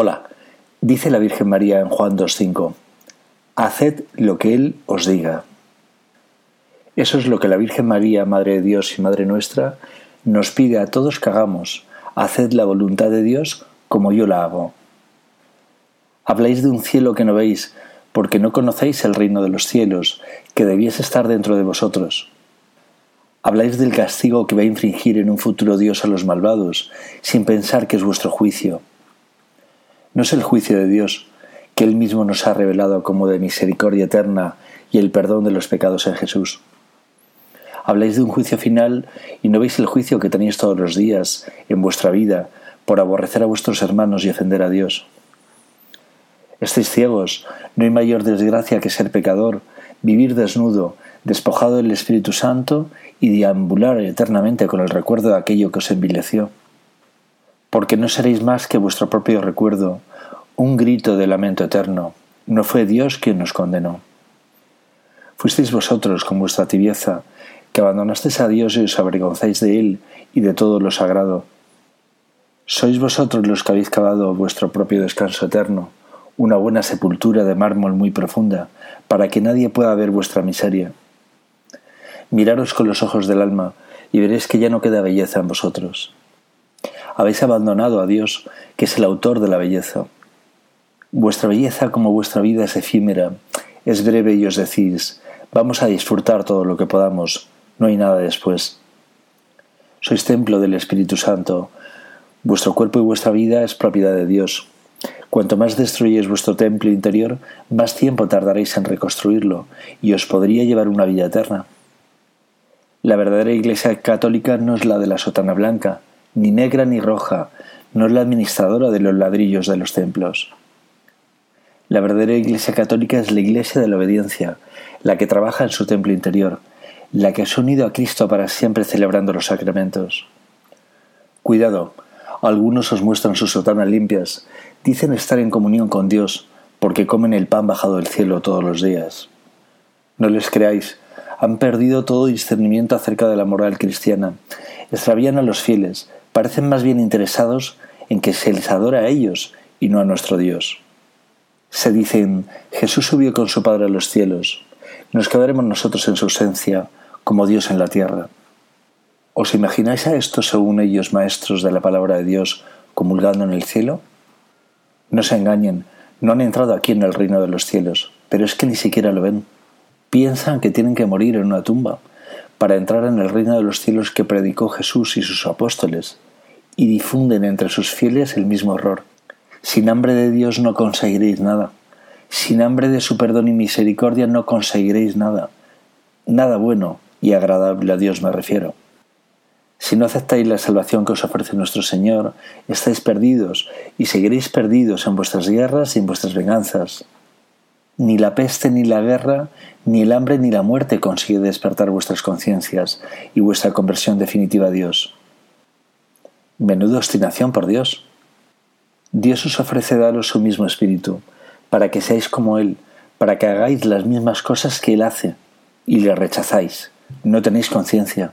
Hola, dice la Virgen María en Juan 2.5, Haced lo que Él os diga. Eso es lo que la Virgen María, Madre de Dios y Madre nuestra, nos pide a todos que hagamos. Haced la voluntad de Dios como yo la hago. Habláis de un cielo que no veis, porque no conocéis el reino de los cielos, que debiese estar dentro de vosotros. Habláis del castigo que va a infringir en un futuro Dios a los malvados, sin pensar que es vuestro juicio. No es el juicio de Dios, que Él mismo nos ha revelado como de misericordia eterna y el perdón de los pecados en Jesús. Habláis de un juicio final y no veis el juicio que tenéis todos los días en vuestra vida por aborrecer a vuestros hermanos y ofender a Dios. Estáis ciegos, no hay mayor desgracia que ser pecador, vivir desnudo, despojado del Espíritu Santo y deambular eternamente con el recuerdo de aquello que os envileció porque no seréis más que vuestro propio recuerdo, un grito de lamento eterno. No fue Dios quien nos condenó. Fuisteis vosotros con vuestra tibieza, que abandonasteis a Dios y os avergonzáis de Él y de todo lo sagrado. Sois vosotros los que habéis cavado vuestro propio descanso eterno, una buena sepultura de mármol muy profunda, para que nadie pueda ver vuestra miseria. Miraros con los ojos del alma, y veréis que ya no queda belleza en vosotros habéis abandonado a Dios, que es el autor de la belleza. Vuestra belleza como vuestra vida es efímera, es breve y os decís, vamos a disfrutar todo lo que podamos, no hay nada después. Sois templo del Espíritu Santo, vuestro cuerpo y vuestra vida es propiedad de Dios. Cuanto más destruyéis vuestro templo interior, más tiempo tardaréis en reconstruirlo, y os podría llevar una vida eterna. La verdadera Iglesia católica no es la de la sotana blanca, ni negra ni roja, no es la administradora de los ladrillos de los templos. La verdadera Iglesia católica es la Iglesia de la obediencia, la que trabaja en su templo interior, la que ha unido a Cristo para siempre celebrando los sacramentos. Cuidado, algunos os muestran sus sotanas limpias, dicen estar en comunión con Dios, porque comen el pan bajado del cielo todos los días. No les creáis, han perdido todo discernimiento acerca de la moral cristiana, extravían a los fieles, parecen más bien interesados en que se les adora a ellos y no a nuestro Dios. Se dicen, Jesús subió con su Padre a los cielos, nos quedaremos nosotros en su ausencia, como Dios en la tierra. ¿Os imagináis a estos, según ellos, maestros de la palabra de Dios, comulgando en el cielo? No se engañen, no han entrado aquí en el reino de los cielos, pero es que ni siquiera lo ven. Piensan que tienen que morir en una tumba para entrar en el reino de los cielos que predicó Jesús y sus apóstoles, y difunden entre sus fieles el mismo error. Sin hambre de Dios no conseguiréis nada. Sin hambre de su perdón y misericordia no conseguiréis nada. Nada bueno y agradable a Dios me refiero. Si no aceptáis la salvación que os ofrece nuestro Señor, estáis perdidos y seguiréis perdidos en vuestras guerras y en vuestras venganzas. Ni la peste ni la guerra, ni el hambre ni la muerte consigue despertar vuestras conciencias y vuestra conversión definitiva a Dios. Menuda obstinación, por Dios. Dios os ofrece daros su mismo espíritu, para que seáis como Él, para que hagáis las mismas cosas que Él hace, y le rechazáis. No tenéis conciencia.